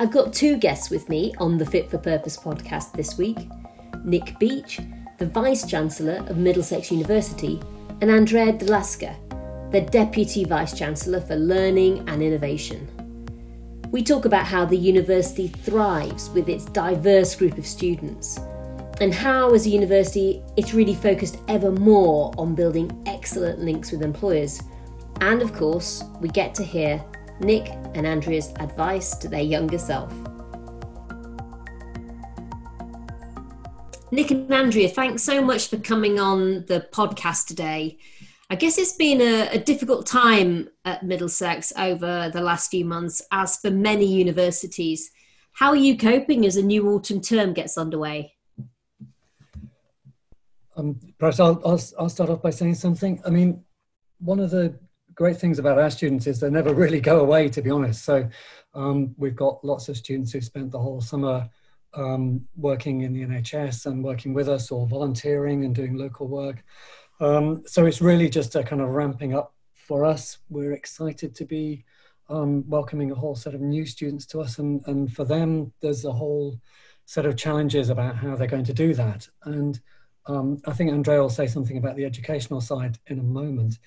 I've got two guests with me on the Fit for Purpose podcast this week Nic Beech, the Vice Chancellor of Middlesex University, and Andrea Dlaska, the Deputy Vice Chancellor for Learning and Innovation. We talk about how the university thrives with its diverse group of students, and how, as a university, it's really focused ever more on building excellent links with employers. And of course, we get to hear Nic and Andrea's advice to their younger self. Nic and Andrea, thanks so much for coming on the podcast today. I guess it's been a, a, difficult time at Middlesex over the last few months, as for many universities. How are you coping as a new autumn term gets underway? Um, perhaps I'll, I'll, I'll start off by saying something. I mean, one of the great things about our students is they never really go away, to be honest. So um, we've got lots of students who spent the whole summer um, working in the NHS and working with us or volunteering and doing local work. Um, so it's really just a kind of ramping up for us. We're excited to be um, welcoming a whole set of new students to us, and, and for them, there's a whole set of challenges about how they're going to do that. And um, I think Andrea will say something about the educational side in a moment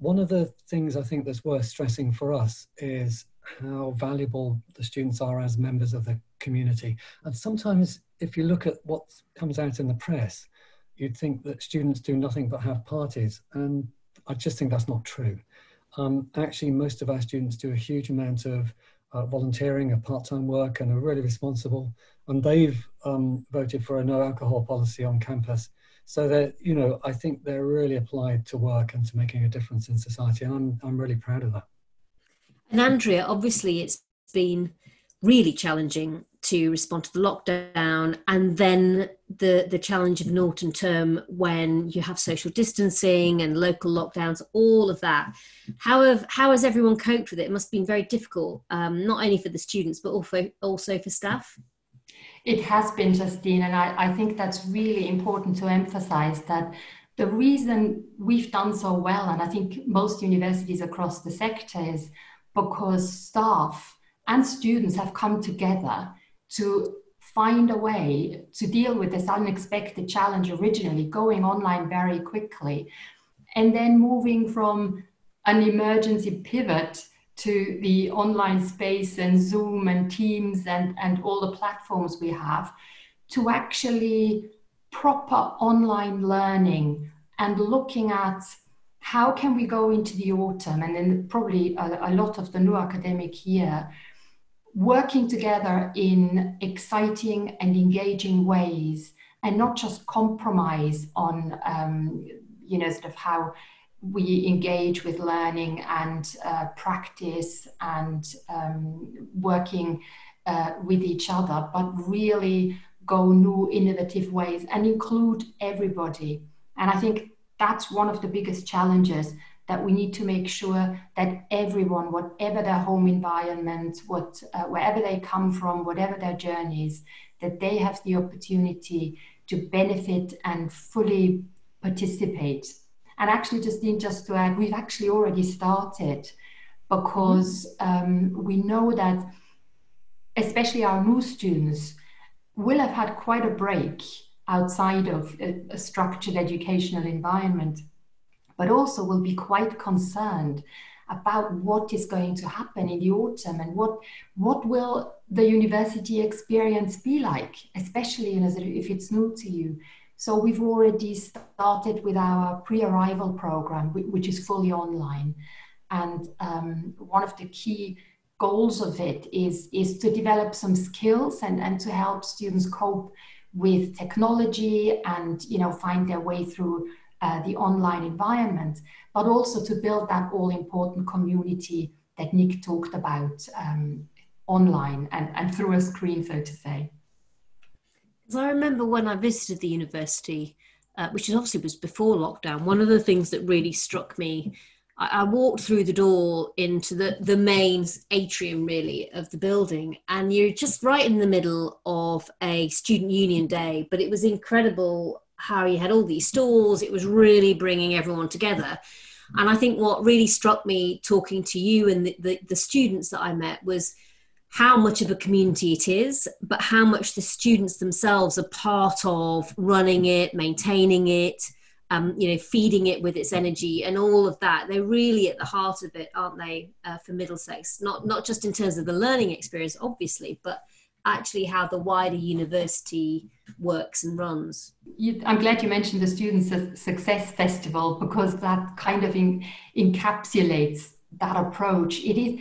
one of the things I think that's worth stressing for us is how valuable the students are as members of the community. And sometimes, if you look at what comes out in the press, you'd think that students do nothing but have parties. And I just think that's not true. Um, actually, most of our students do a huge amount of uh, volunteering, of part time work, and are really responsible. And they've um, voted for a no alcohol policy on campus so that you know i think they're really applied to work and to making a difference in society. And i'm, I'm really proud of that. And andrea obviously it's been really challenging to respond to the lockdown and then the the challenge of autumn term when you have social distancing and local lockdowns all of that. How have how has everyone coped with it? It must have been very difficult um, not only for the students but also also for staff it has been, Justine, and I, I think that's really important to emphasize that the reason we've done so well, and I think most universities across the sector, is because staff and students have come together to find a way to deal with this unexpected challenge originally, going online very quickly, and then moving from an emergency pivot to the online space and Zoom and Teams and, and all the platforms we have to actually proper online learning and looking at how can we go into the autumn and then probably a, a lot of the new academic year working together in exciting and engaging ways and not just compromise on um, you know sort of how we engage with learning and uh, practice and um, working uh, with each other, but really go new innovative ways and include everybody. And I think that's one of the biggest challenges that we need to make sure that everyone, whatever their home environment, what, uh, wherever they come from, whatever their journey is, that they have the opportunity to benefit and fully participate and actually, Justine, just to add, we've actually already started because um, we know that, especially our new students, will have had quite a break outside of a, a structured educational environment, but also will be quite concerned about what is going to happen in the autumn and what what will the university experience be like, especially if it's new to you. So we've already started with our pre-arrival program, which is fully online. And um, one of the key goals of it is, is to develop some skills and, and to help students cope with technology and you know find their way through uh, the online environment, but also to build that all important community that Nic talked about um, online and, and through a screen, so to say. I remember when I visited the university, uh, which obviously was before lockdown, one of the things that really struck me, I, I, walked through the door into the, the main atrium, really, of the building, and you're just right in the middle of a student union day, but it was incredible how you had all these stalls. It was really bringing everyone together. And I think what really struck me talking to you and the, the, the students that I met was how much of a community it is, but how much the students themselves are part of running it, maintaining it, um, you know, feeding it with its energy and all of that. They're really at the heart of it, aren't they, uh, for Middlesex? Not not just in terms of the learning experience, obviously, but actually how the wider university works and runs. You, I'm glad you mentioned the Students Success Festival because that kind of in, encapsulates that approach. It is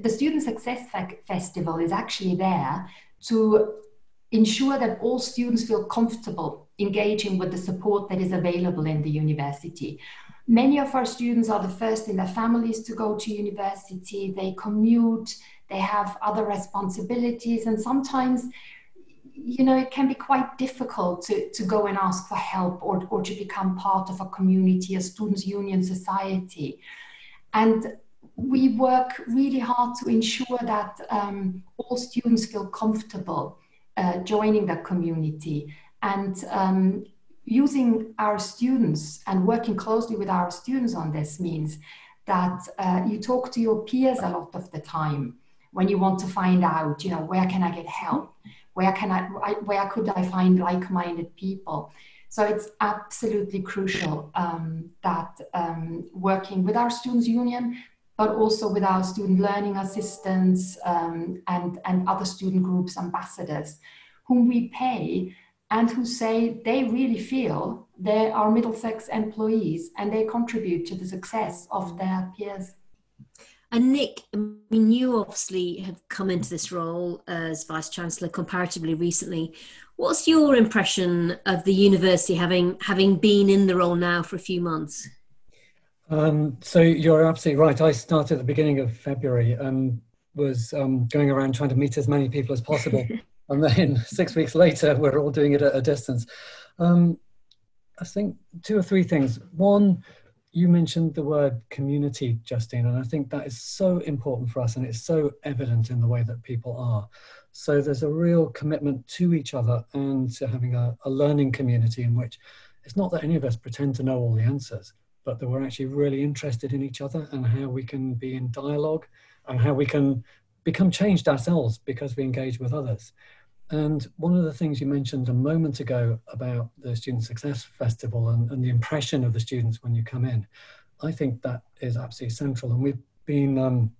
the Student Success Festival is actually there to ensure that all students feel comfortable engaging with the support that is available in the university. Many of our students are the first in their families to go to university, they commute, they have other responsibilities, and sometimes you know it can be quite difficult to, to go and ask for help or, or to become part of a community a students union society. And we work really hard to ensure that um, all students feel comfortable uh, joining the community. And um, using our students and working closely with our students on this means that uh, you talk to your peers a lot of the time when you want to find out you know where can i get help? Where can i where could i find like-minded people? So it's absolutely crucial um, that um, working with our students union but also with our student learning assistants um, and, and other student groups ambassadors whom we pay and who say they really feel they are Middlesex employees and they contribute to the success of their peers. And Nic, I mean, you obviously have come into this role as Vice Chancellor comparatively recently. What's your impression of the university having having been in the role now for a few months? Um, so you're absolutely right. I started at the beginning of February and was um, going around trying to meet as many people as possible. and then six weeks later, we're all doing it at a distance. Um, I think two or three things. One, you mentioned the word community, Justine, and I think that is so important for us and it's so evident in the way that people are. So there's a real commitment to each other and to having a, a learning community in which it's not that any of us pretend to know all the answers but that we're actually really interested in each other and how we can be in dialogue and how we can become changed ourselves because we engage with others. And one of the things you mentioned a moment ago about the Student Success Festival and, and the impression of the students when you come in, I think that is absolutely central. And we've been um,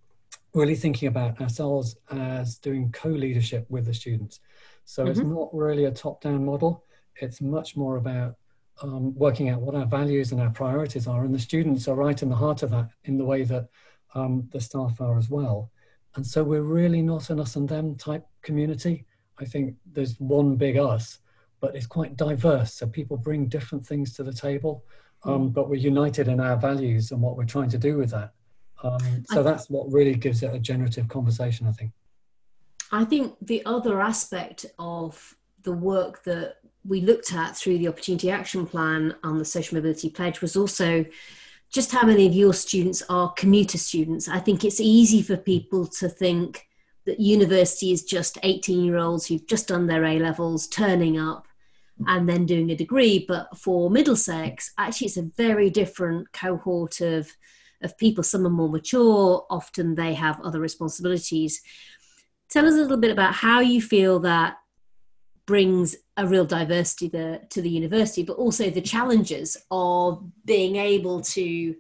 really thinking about ourselves as doing co-leadership with the students. So mm-hmm. it's not really a top-down model. It's much more about um, working out what our values and our priorities are. And the students are right in the heart of that in the way that um, the staff are as well. And so we're really not an us and them type community. I think there's one big us, but it's quite diverse. So people bring different things to the table, um, but we're united in our values and what we're trying to do with that. Um, so that's what really gives it a generative conversation, I think. I think the other aspect of the work that we looked at through the Opportunity Action Plan and the Social Mobility Pledge was also just how many of your students are commuter students. I think it's easy for people to think that university is just 18 year olds who've just done their A levels, turning up and then doing a degree. But for Middlesex, actually, it's a very different cohort of, of people. Some are more mature, often they have other responsibilities. Tell us a little bit about how you feel that brings a real diversity the, to the university, but also the challenges of being able to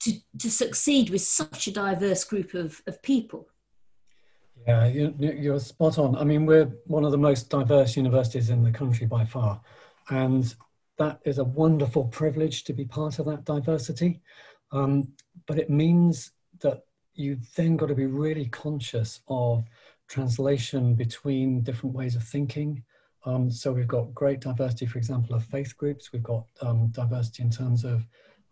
to, to succeed with such a diverse group of, of people. Yeah, you're spot on. I mean, we're one of the most diverse universities in the country by far. And that is a wonderful privilege to be part of that diversity. Um, but it means that you've then got to be really conscious of translation between different ways of thinking. Um, so we've got great diversity, for example, of faith groups. We've got um, diversity in terms of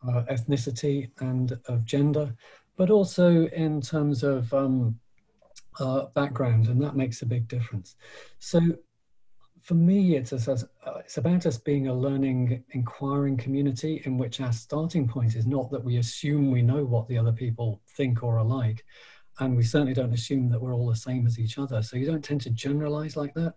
uh, ethnicity and of gender, but also in terms of um, uh, background, and that makes a big difference. So for me, it's, uh, it's about us being a learning, inquiring community in which our starting point is not that we assume we know what the other people think or are like, and we certainly don't assume that we're all the same as each other. So you don't tend to generalize like that,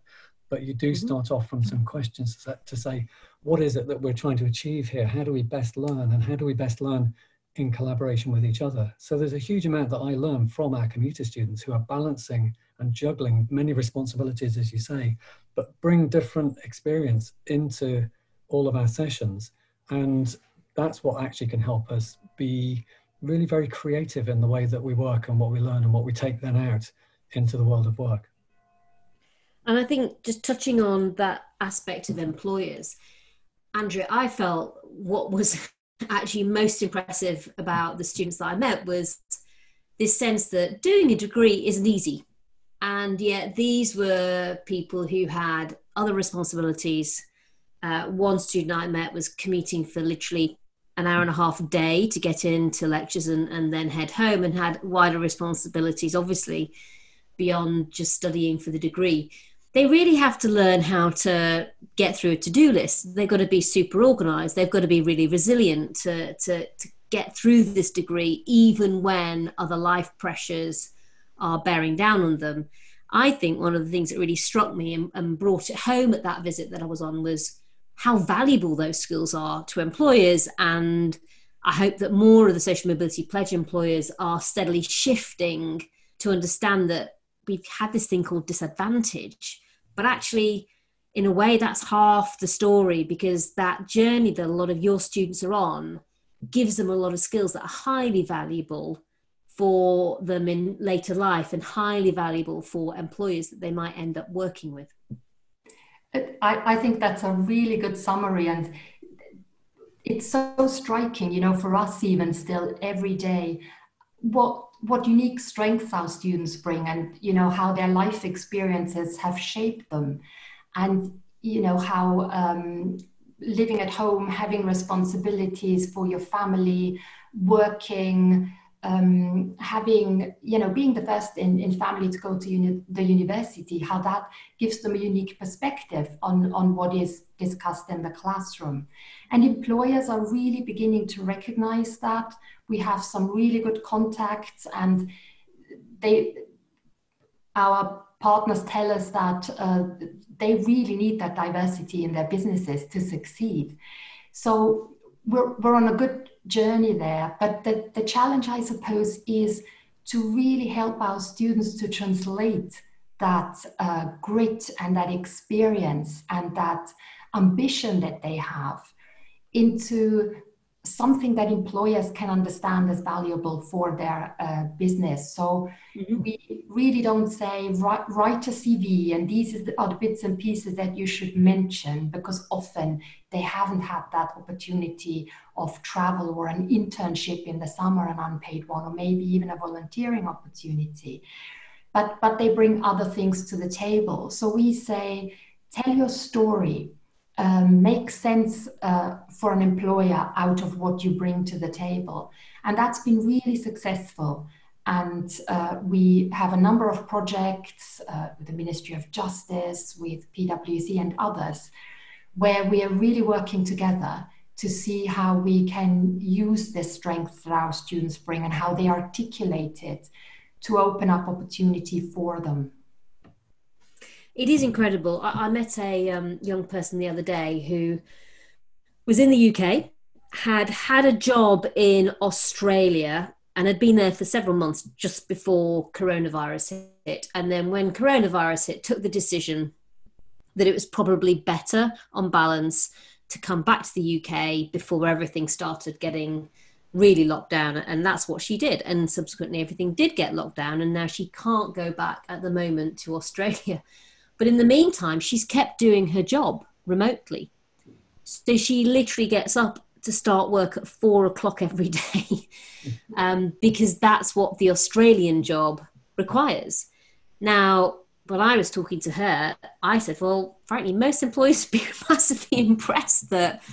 but you do mm-hmm. start off from some questions to say, what is it that we're trying to achieve here? How do we best learn? And how do we best learn in collaboration with each other. So there's a huge amount that I learn from our commuter students who are balancing and juggling many responsibilities, as you say, but bring different experience into all of our sessions. And that's what actually can help us be really very creative in the way that we work and what we learn and what we take then out into the world of work. And I think just touching on that aspect of employers, Andrea, I felt what was actually most impressive about the students that I met was this sense that doing a degree isn't easy. And yet these were people who had other responsibilities. Uh, one student I met was commuting for literally an hour and a half a day to get into lectures and, and then head home and had wider responsibilities, obviously, beyond just studying for the degree. They really have to learn how to get through a to-do list. They've got to be super organized. They've got to be really resilient to, to, to get through this degree even when other life pressures are bearing down on them. I think one of the things that really struck me and, and brought it home at that visit that i was on was how valuable those skills are to employers and i hope that more of the social mobility pledge employers are steadily shifting to understand that we've had this thing called disadvantage but actually, in a way, that's half the story because that journey that a lot of your students are on gives them a lot of skills that are highly valuable for them in later life and highly valuable for employers that they might end up working with. I, I think that's a really good summary and it's so striking, you know, for us even still every day, what what unique strengths our students bring and you know how their life experiences have shaped them. And you know how um, living at home having responsibilities for your family working um, having you know being the first in, in family to go to uni- the university how that gives them a unique perspective on on what is discussed in the classroom. And employers are really beginning to recognize that. We have some really good contacts and they our partners tell us that uh, they really need that diversity in their businesses to succeed. So we're, we're on a good journey there. But the, the challenge i suppose is to really help our students to translate that uh, grit and that experience and that ambition that they have into something that employers can understand as valuable for their uh, business. So mm-hmm. we really don't say write, write a CV and these are the bits and pieces that you should mention because often they haven't had that opportunity of travel or an internship in the summer, an unpaid one, or maybe even a volunteering opportunity. But, but they bring other things to the table. So we say, tell your story um, make sense uh, for an employer out of what you bring to the table. And that's been really successful. And uh, we have a number of projects uh, with the Ministry of Justice, with PwC, and others, where we are really working together to see how we can use the strength that our students bring and how they articulate it to open up opportunity for them it is incredible. I, I met a um, young person the other day who was in the UK, had had a job in Australia, and had been there for several months just before coronavirus hit. And then when coronavirus hit, took the decision that it was probably better on balance to come back to the UK before everything started getting really locked down and that's what she did and subsequently everything did get locked down and now she can't go back at the moment to Australia but in the meantime, she's kept doing her job remotely. So she literally gets up to start work at four o'clock every day um, because that's what the Australian job requires. Now, when I was talking to her, I said, well, frankly, most employers would be massively impressed that,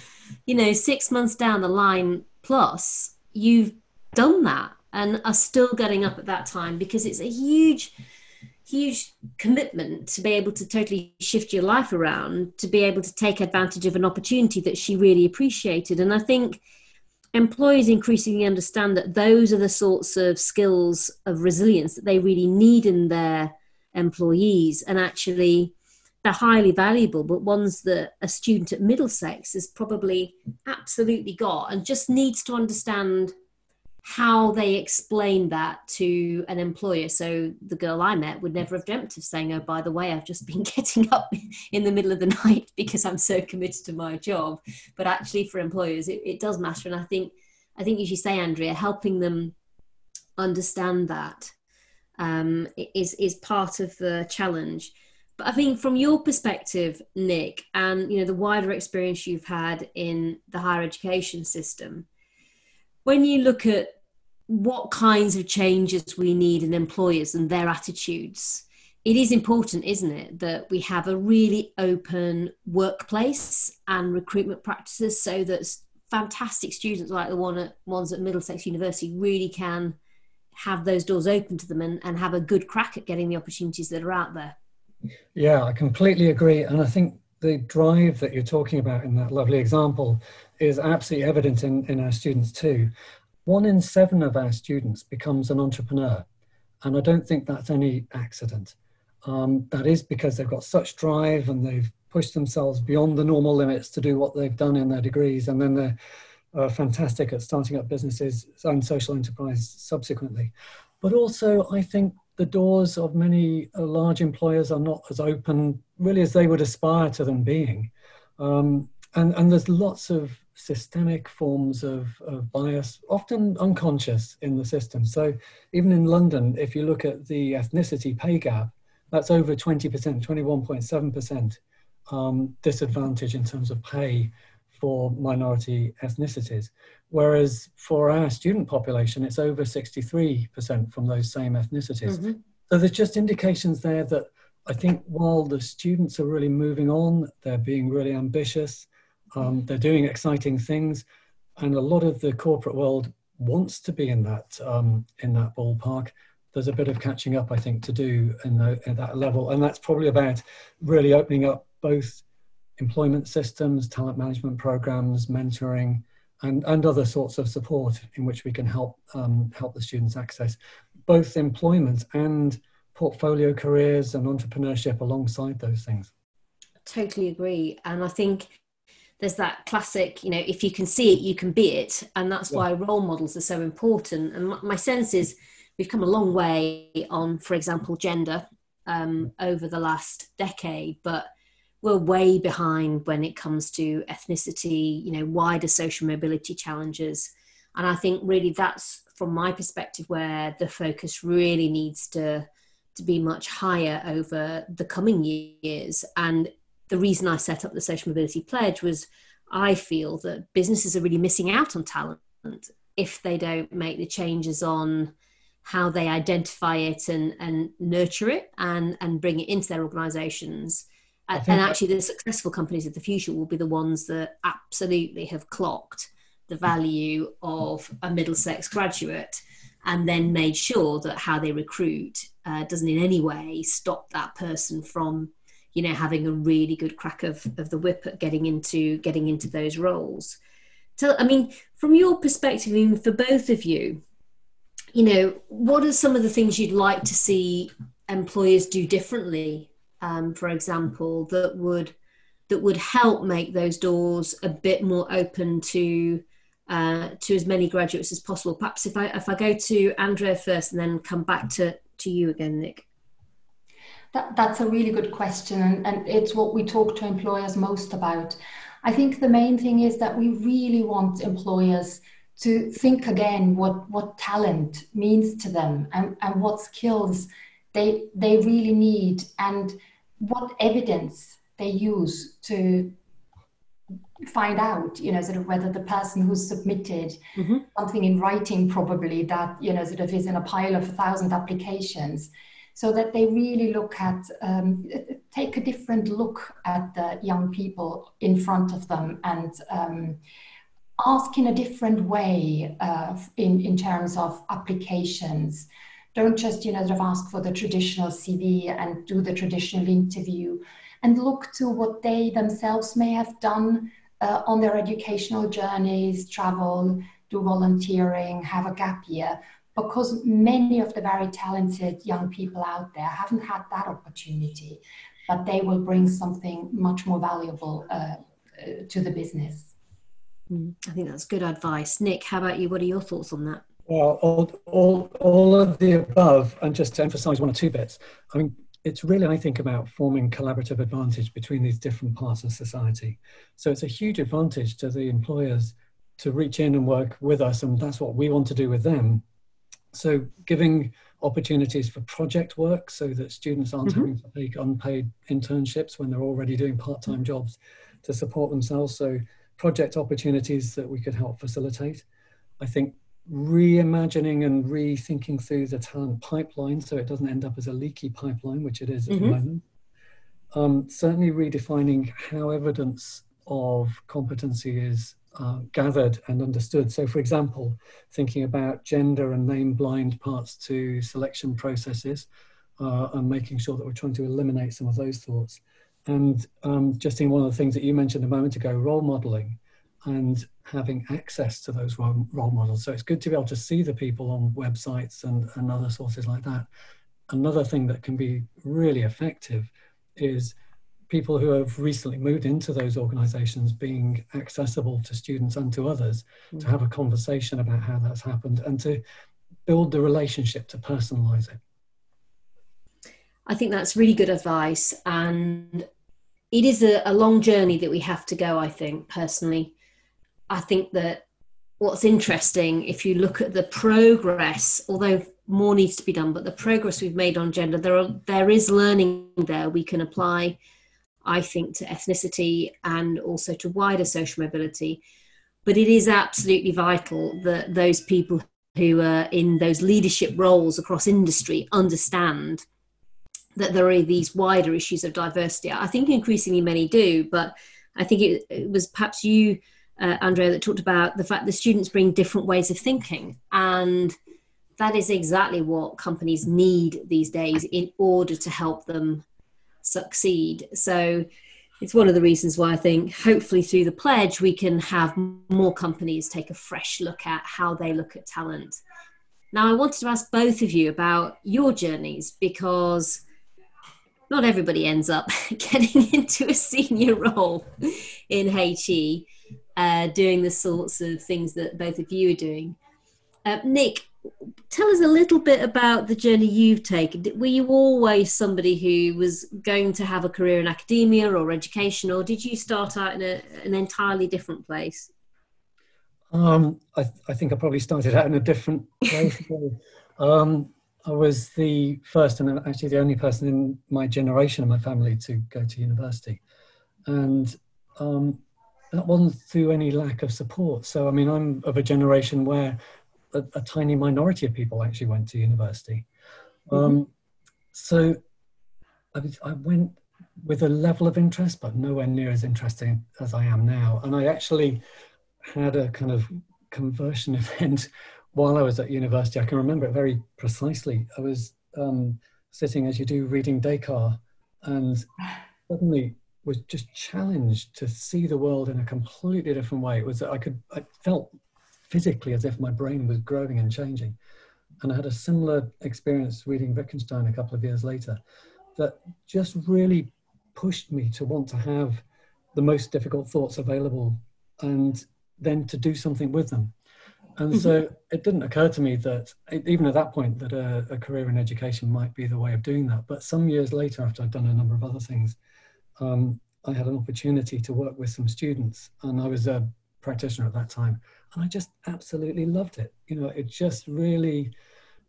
you know, six months down the line plus, you've done that and are still getting up at that time because it's a huge huge commitment to be able to totally shift your life around to be able to take advantage of an opportunity that she really appreciated. And i think employers increasingly understand that those are the sorts of skills of resilience that they really need in their employees and actually they're highly valuable but ones that a student at middlesex has probably absolutely got and just needs to understand how they explain that to an employer. So the girl I met would never have dreamt of saying, "Oh, by the way, I've just been getting up in the middle of the night because I'm so committed to my job." But actually, for employers, it, it does matter, and I think I think as you say, Andrea, helping them understand that um, is is part of the challenge. But I think from your perspective, Nic, and you know the wider experience you've had in the higher education system, when you look at what kinds of changes we need in employers and their attitudes, it is important, isn't it, that we have a really open workplace and recruitment practices so that fantastic students like the one at, ones at Middlesex University really can have those doors open to them and, and have a good crack at getting the opportunities that are out there. Yeah, I completely agree. And I think the drive that you're talking about in that lovely example is absolutely evident in, in our students too. One in seven of our students becomes an entrepreneur. And I don't think that's any accident. Um, that is because they've got such drive and they've pushed themselves beyond the normal limits to do what they've done in their degrees. And then they're uh, fantastic at starting up businesses and social enterprise subsequently. But also, I think the doors of many uh, large employers are not as open, really, as they would aspire to them being. Um, and, and there's lots of systemic forms of, of bias, often unconscious in the system. So, even in London, if you look at the ethnicity pay gap, that's over 20%, 21.7% um, disadvantage in terms of pay for minority ethnicities. Whereas for our student population, it's over 63% from those same ethnicities. Mm-hmm. So there's just indications there that I think while the students are really moving on, they're being really ambitious, um, they're doing exciting things, and a lot of the corporate world wants to be in that um, in that ballpark. There's a bit of catching up, I think, to do in the, at that level, and that's probably about really opening up both employment systems, talent management programs, mentoring, and, and other sorts of support in which we can help um, help the students access both employment and portfolio careers and entrepreneurship alongside those things. Totally agree, and I think there's that classic, you know, if you can see it, you can be it, and that's yeah. why role models are so important. And my sense is we've come a long way on, for example, gender um, over the last decade, but we're way behind when it comes to ethnicity, you know, wider social mobility challenges. And I think really that's from my perspective where the focus really needs to to be much higher over the coming years. And the reason I set up the social mobility pledge was I feel that businesses are really missing out on talent if they don't make the changes on how they identify it and, and nurture it and, and bring it into their organizations and actually the successful companies of the future will be the ones that absolutely have clocked the value of a middlesex graduate and then made sure that how they recruit uh, doesn't in any way stop that person from you know having a really good crack of, of the whip at getting into getting into those roles. So i mean from your perspective I mean, for both of you you know what are some of the things you'd like to see employers do differently um, for example, that would that would help make those doors a bit more open to uh, to as many graduates as possible. Perhaps if I if I go to Andrea first and then come back to to you again, Nic. That, that's a really good question, and, and it's what we talk to employers most about. I think the main thing is that we really want employers to think again what, what talent means to them and, and what skills they, they really need. And what evidence they use to find out you know sort of whether the person who's submitted mm-hmm. something in writing probably that you know sort of is in a pile of a thousand applications so that they really look at um, take a different look at the young people in front of them and um, ask in a different way uh, in, in terms of applications don't just, you know, sort of ask for the traditional CV and do the traditional interview and look to what they themselves may have done uh, on their educational journeys, travel, do volunteering, have a gap year, because many of the very talented young people out there haven't had that opportunity, but they will bring something much more valuable uh, uh to the business. Mm, I think that's good advice. Nic, how about you? What are your thoughts on that? Well, all, all, all of the above, and just to emphasize one or two bits, I mean, it's really, I think, about forming collaborative advantage between these different parts of society. So it's a huge advantage to the employers to reach in and work with us, and that's what we want to do with them. So giving opportunities for project work so that students aren't mm-hmm. having to take unpaid internships when they're already doing part-time jobs to support themselves. So project opportunities that we could help facilitate. I think reimagining and rethinking through the talent pipeline so it doesn't end up as a leaky pipeline, which it is at mm-hmm. the moment. Um, certainly redefining how evidence of competency is uh, gathered and understood. So, for example, thinking about gender and name blind parts to selection processes uh, and making sure that we're trying to eliminate some of those thoughts. And um, just in one of the things that you mentioned a moment ago, role modeling and having access to those role, role models. So it's good to be able to see the people on websites and, and other sources like that. Another thing that can be really effective is people who have recently moved into those organizations being accessible to students and to others mm-hmm. to have a conversation about how that's happened and to build the relationship to personalize it. I think that's really good advice. And it is a, a long journey that we have to go, I think, personally. I think that what's interesting, if you look at the progress, although more needs to be done, but the progress we've made on gender, there are there is learning there we can apply I think, to ethnicity and also to wider social mobility. But it is absolutely vital that those people who are in those leadership roles across industry understand that there are these wider issues of diversity. I think increasingly many do, but I think it, it was perhaps you, uh, Andrea, that talked about the fact that students bring different ways of thinking. And that is exactly what companies need these days in order to help them succeed. So it's one of the reasons why I think hopefully through the pledge we can have more companies take a fresh look at how they look at talent. Now, I wanted to ask both of you about your journeys because not everybody ends up getting into a senior role in HE, uh, doing the sorts of things that both of you are doing. Uh, Nic, tell us a little bit about the journey you've taken. Were you always somebody who was going to have a career in academia or education, or did you start out in a, an entirely different place? Um, I, I, think I probably started out in a different place. um, I was the first and actually the only person in my generation of my family to go to university. And um, that wasn't through any lack of support. So, I mean, I'm of a generation where a, a, tiny minority of people actually went to university. Mm-hmm. Um, so I, I, went with a level of interest, but nowhere near as interesting as I am now. And I actually had a kind of conversion event while I was at university. I can remember it very precisely. I was um, sitting, as you do, reading Descartes, and suddenly was just challenged to see the world in a completely different way. It was that I could I felt physically as if my brain was growing and changing. And I had a similar experience reading Wittgenstein a couple of years later that just really pushed me to want to have the most difficult thoughts available and then to do something with them. And mm-hmm. so it didn't occur to me that, even at that point, that a, a, career in education might be the way of doing that. But some years later, after I'd done a number of other things, um, I had an opportunity to work with some students, and I was a practitioner at that time. And I just absolutely loved it. You know, it just really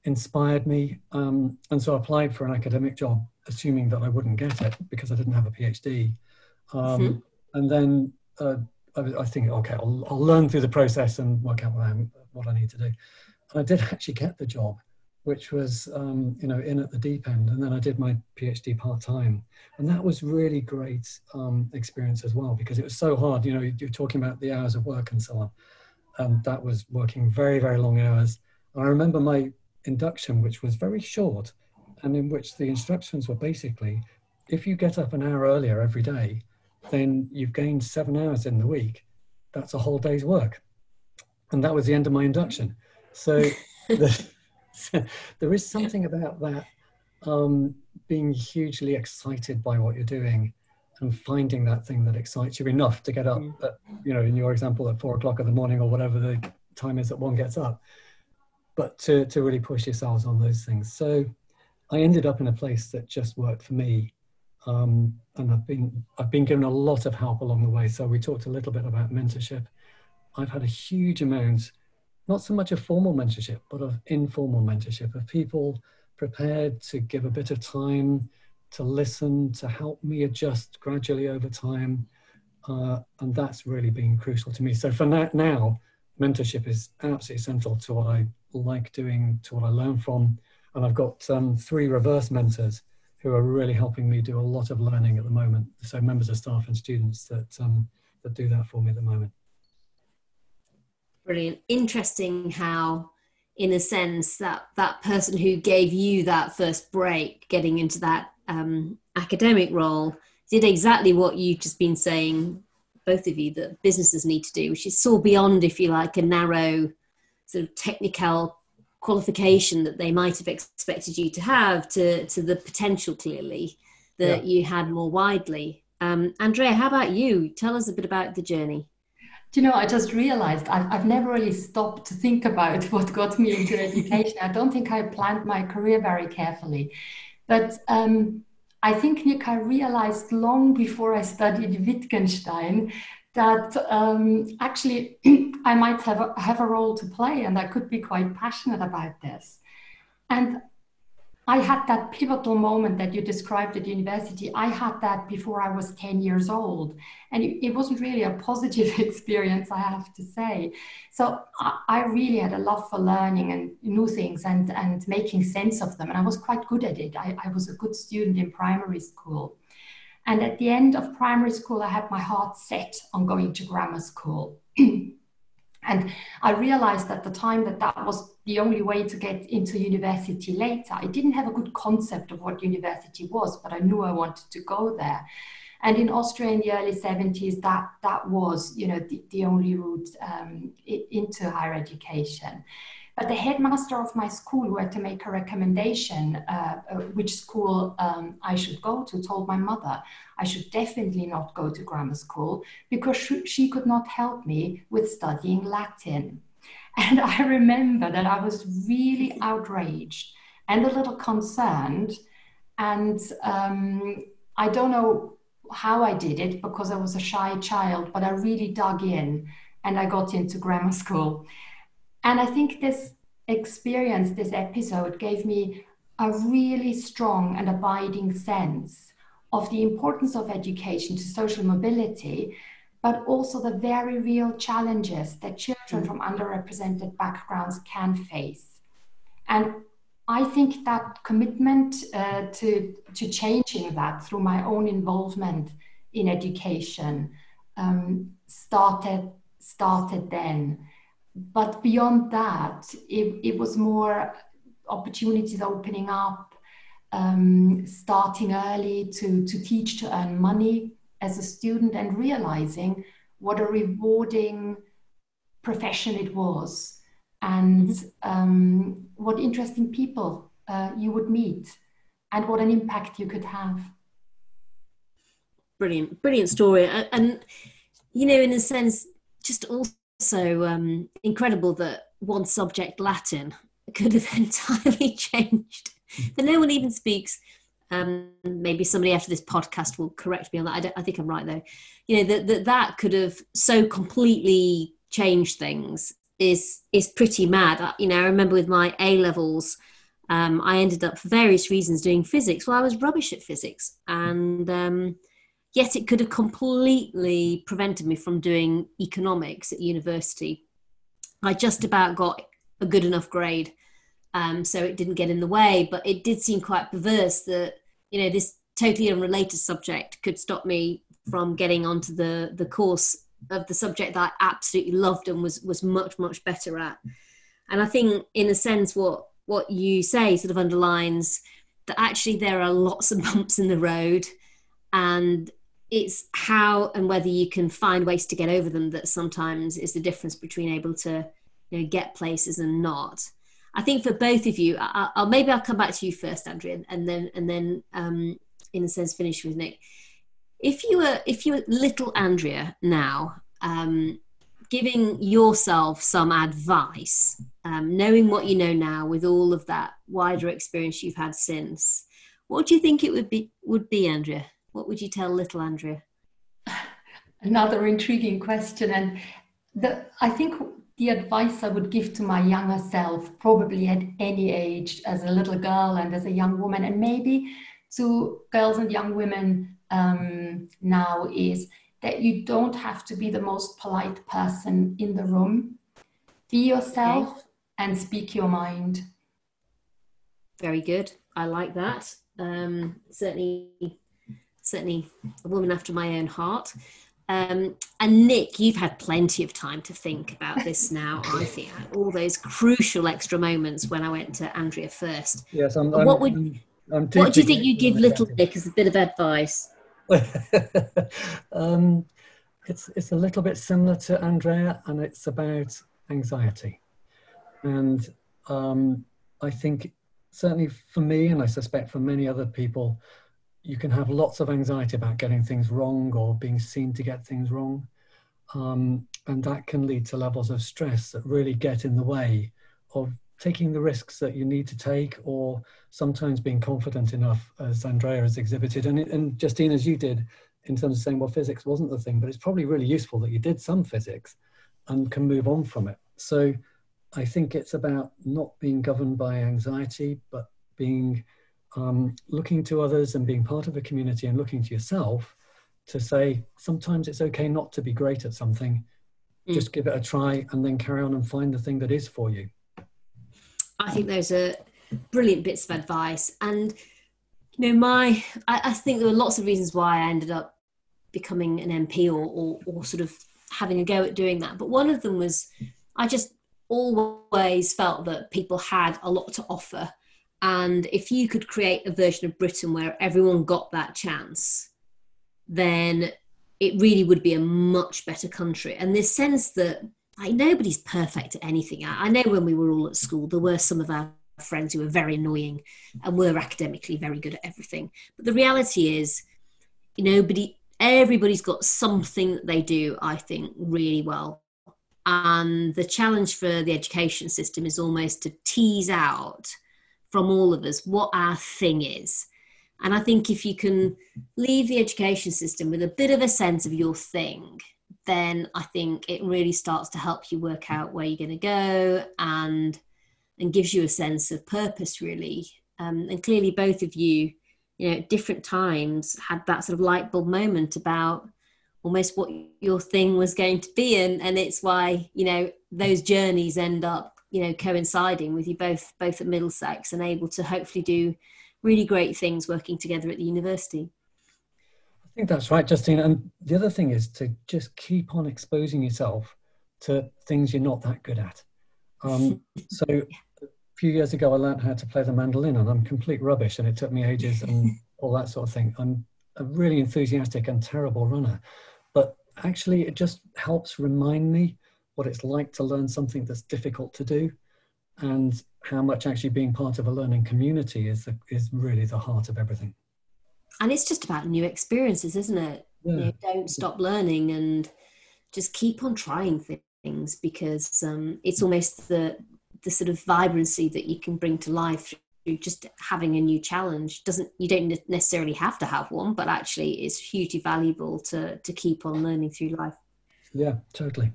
inspired me. Um, and so I applied for an academic job, assuming that I wouldn't get it because I didn't have a PhD. Um, mm-hmm. And then uh, I, was, I think, okay, I'll, I'll, learn through the process and work out what, I'm, what I need to do. And I did actually get the job which was um, you know in at the deep end. And then i did my phd part-time. And that was really great um, experience as well because it was so hard. You know you're talking about the hours of work and so on. And that was working very very long hours. And i remember my induction which was very short and in which the instructions were basically if you get up an hour earlier every day then you've gained seven hours in the week. That's a whole day's work. And that was the end of my induction. So the, there is something about that um, being hugely excited by what you're doing and finding that thing that excites you enough to get up at, you know in your example at four o'clock in the morning or whatever the time is that one gets up but to, to really push yourselves on those things. So I ended up in a place that just worked for me. Um, and I've been, I've been given a lot of help along the way. So we talked a little bit about mentorship. I've had a huge amount, not so much of formal mentorship, but of informal mentorship of people prepared to give a bit of time to listen, to help me adjust gradually over time. Uh, and that's really been crucial to me. So for that now, mentorship is absolutely central to what I like doing, to what I learn from. And I've got um, three reverse mentors who are really helping me do a lot of learning at the moment. So members of staff and students that um, that do that for me at the moment. Brilliant. Interesting how, in a sense, that that person who gave you that first break, getting into that um, academic role, did exactly what you've just been saying, both of you, that businesses need to do, which is so beyond, if you like, a narrow sort of technical qualification that they might have expected you to have to, to the potential clearly that yeah. you had more widely. Um, Andrea, how about you? Tell us a bit about the journey. You know, I just realized I've, I've never really stopped to think about what got me into education. I don't think I planned my career very carefully. But um, I think, Nic, I realized long before I studied Wittgenstein that um, actually I might have a, have a role to play and I could be quite passionate about this. And I had that pivotal moment that you described at university. I had that before I was 10 years old. And it, wasn't really a positive experience, I have to say. So I, I, really had a love for learning and new things and, and making sense of them. And I was quite good at it. I, I was a good student in primary school. And at the end of primary school, I had my heart set on going to grammar school. and I realized at the time that that was the only way to get into university later. I didn't have a good concept of what university was, but I knew I wanted to go there. And in Austria in the early 70s, that, that was, you know, the, the only route um, into higher education. But the headmaster of my school, who had to make a recommendation uh, uh, which school um, I should go to, told my mother I should definitely not go to grammar school because she, she could not help me with studying Latin. And I remember that I was really outraged and a little concerned. And um, I don't know how I did it because I was a shy child, but I really dug in and I got into grammar school. And I think this experience, this episode, gave me a really strong and abiding sense of the importance of education to social mobility, but also the very real challenges that children mm. from underrepresented backgrounds can face. And I think that commitment uh, to, to changing that through my own involvement in education um, started, started then. But beyond that, it, it was more opportunities opening up, um, starting early to, to teach to earn money as a student and realizing what a rewarding profession it was and um, what interesting people uh, you would meet and what an impact you could have. Brilliant, brilliant story. And, you know, in a sense, just also also um, incredible that one subject, Latin, could have entirely changed. that no one even speaks. Um, maybe somebody after this podcast will correct me on that. I, I think I'm right though. You know that that that could have so completely changed things is is pretty mad. You know, I remember with my A levels, um, I ended up for various reasons doing physics. Well, I was rubbish at physics, and um, yet it could have completely prevented me from doing economics at university. I just about got a good enough grade, um, so it didn't get in the way. But it did seem quite perverse that you know this totally unrelated subject could stop me from getting onto the the course of the subject that I absolutely loved and was was much much better at. And I think, in a sense, what what you say sort of underlines that actually there are lots of bumps in the road and it's how and whether you can find ways to get over them that sometimes is the difference between able to you know get places and not i think for both of you I, will maybe i'll come back to you first andrea and then and then um, in a sense finish with nic if you were if you were little andrea now um, giving yourself some advice um, knowing what you know now with all of that wider experience you've had since, what do you think it would be? Would be Andrea? What would you tell little Andrea? Another intriguing question, and the, I think the advice I would give to my younger self, probably at any age, as a little girl and as a young woman, and maybe to girls and young women um, now, is that you don't have to be the most polite person in the room. Be yourself okay. and speak your mind. Very good. I like that. Um, certainly, certainly a woman after my own heart. Um, and Nic, you've had plenty of time to think about this now. I think all those crucial extra moments when I went to Andrea first. Yes, I'm. what I'm, would I'm what do you think you give little Nic as a bit of advice? um, it's it's a little bit similar to Andrea, and it's about anxiety, and um, I think certainly for me, and I suspect for many other people, you can have lots of anxiety about getting things wrong or being seen to get things wrong. Um, and that can lead to levels of stress that really get in the way of taking the risks that you need to take or sometimes being confident enough as andrea has exhibited. And, and justine as you did in terms of saying well physics wasn't the thing but it's probably really useful that you did some physics and can move on from it. So i think it's about not being governed by anxiety but being um, looking to others and being part of a community and looking to yourself to say sometimes it's okay not to be great at something. Mm. just give it a try and then carry on and find the thing that is for you i think those are brilliant bits of advice. And you know my I, I think there were lots of reasons why i ended up becoming an mp or, or, or sort of having a go at doing that. But one of them was i just always felt that people had a lot to offer. And if you could create a version of Britain where everyone got that chance, then it really would be a much better country. And this sense that nobody's perfect at anything. I, I know when we were all at school, there were some of our friends who were very annoying and were academically very good at everything. But the reality is, you nobody, everybody's got something that they do, I think, really well. And the challenge for the education system is almost to tease out from all of us what our thing is. And I think if you can leave the education system with a bit of a sense of your thing, then I think it really starts to help you work out where you're going to go and and gives you a sense of purpose really. Um, and clearly, both of you, you know, at different times had that sort of light bulb moment about almost what your thing was going to be, and and it's why you know those journeys end up you know coinciding with you both both at Middlesex and able to hopefully do really great things working together at the university. I think that's right, Justine. And the other thing is to just keep on exposing yourself to things you're not that good at. Um, so a few years ago, I learned how to play the mandolin, and I'm complete rubbish, and it took me ages and all that sort of thing. I'm a really enthusiastic and terrible runner, but actually, it just helps remind me what it's like to learn something that's difficult to do and how much actually being part of a learning community is the, is really the heart of everything and it's just about new experiences isn't it? Yeah. you know, don't stop learning and just keep on trying things because um, it's almost the the sort of vibrancy that you can bring to life through just having a new challenge. Doesn't you don't necessarily have to have one but actually it's hugely valuable to to keep on learning through life. Yeah totally.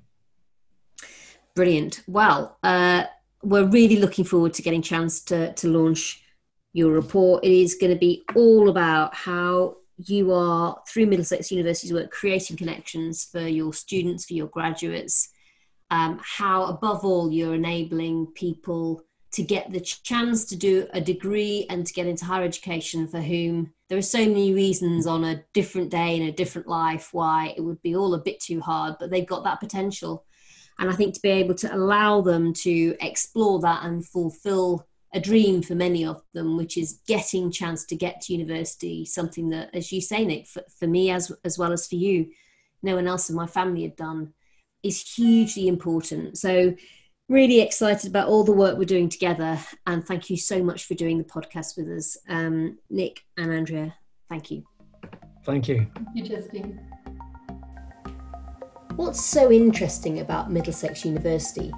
Brilliant. Well, uh, we're really looking forward to getting a chance to, to launch your report. It is going to be all about how you are, through Middlesex University's work, creating connections for your students, for your graduates, um, how, above all, you're enabling people to get the chance to do a degree and to get into higher education for whom there are so many reasons on a different day in a different life why it would be all a bit too hard, but they've got that potential and I think to be able to allow them to explore that and fulfill a dream for many of them, which is getting chance to get to university, something that, as you say, Nic, for, for me as as well as for you, no one else in my family had done, is hugely important. So really excited about all the work we're doing together and thank you so much for doing the podcast with us um, nic and andrea thank you thank you thank you justine What's so interesting about Middlesex University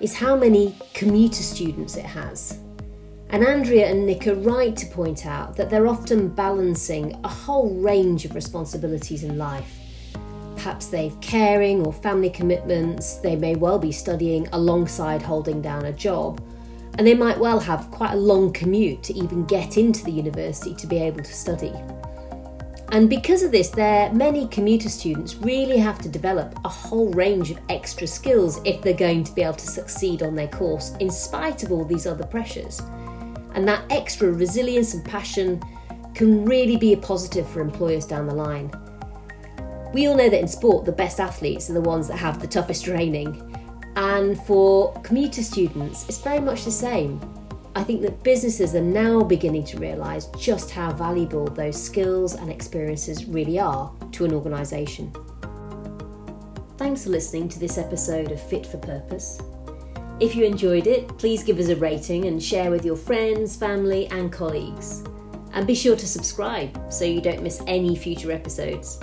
is how many commuter students it has. And Andrea and Nic are right to point out that they're often balancing a whole range of responsibilities in life. Perhaps they've caring or family commitments, they may well be studying alongside holding down a job, and they might well have quite a long commute to even get into the university to be able to study. And because of this, there many commuter students really have to develop a whole range of extra skills if they're going to be able to succeed on their course in spite of all these other pressures. And that extra resilience and passion can really be a positive for employers down the line. We all know that in sport, the best athletes are the ones that have the toughest training. And for commuter students, it's very much the same. I think that businesses are now beginning to realise just how valuable those skills and experiences really are to an organisation. Thanks for listening to this episode of Fit for Purpose. If you enjoyed it, please give us a rating and share with your friends, family, and colleagues. And be sure to subscribe so you don't miss any future episodes.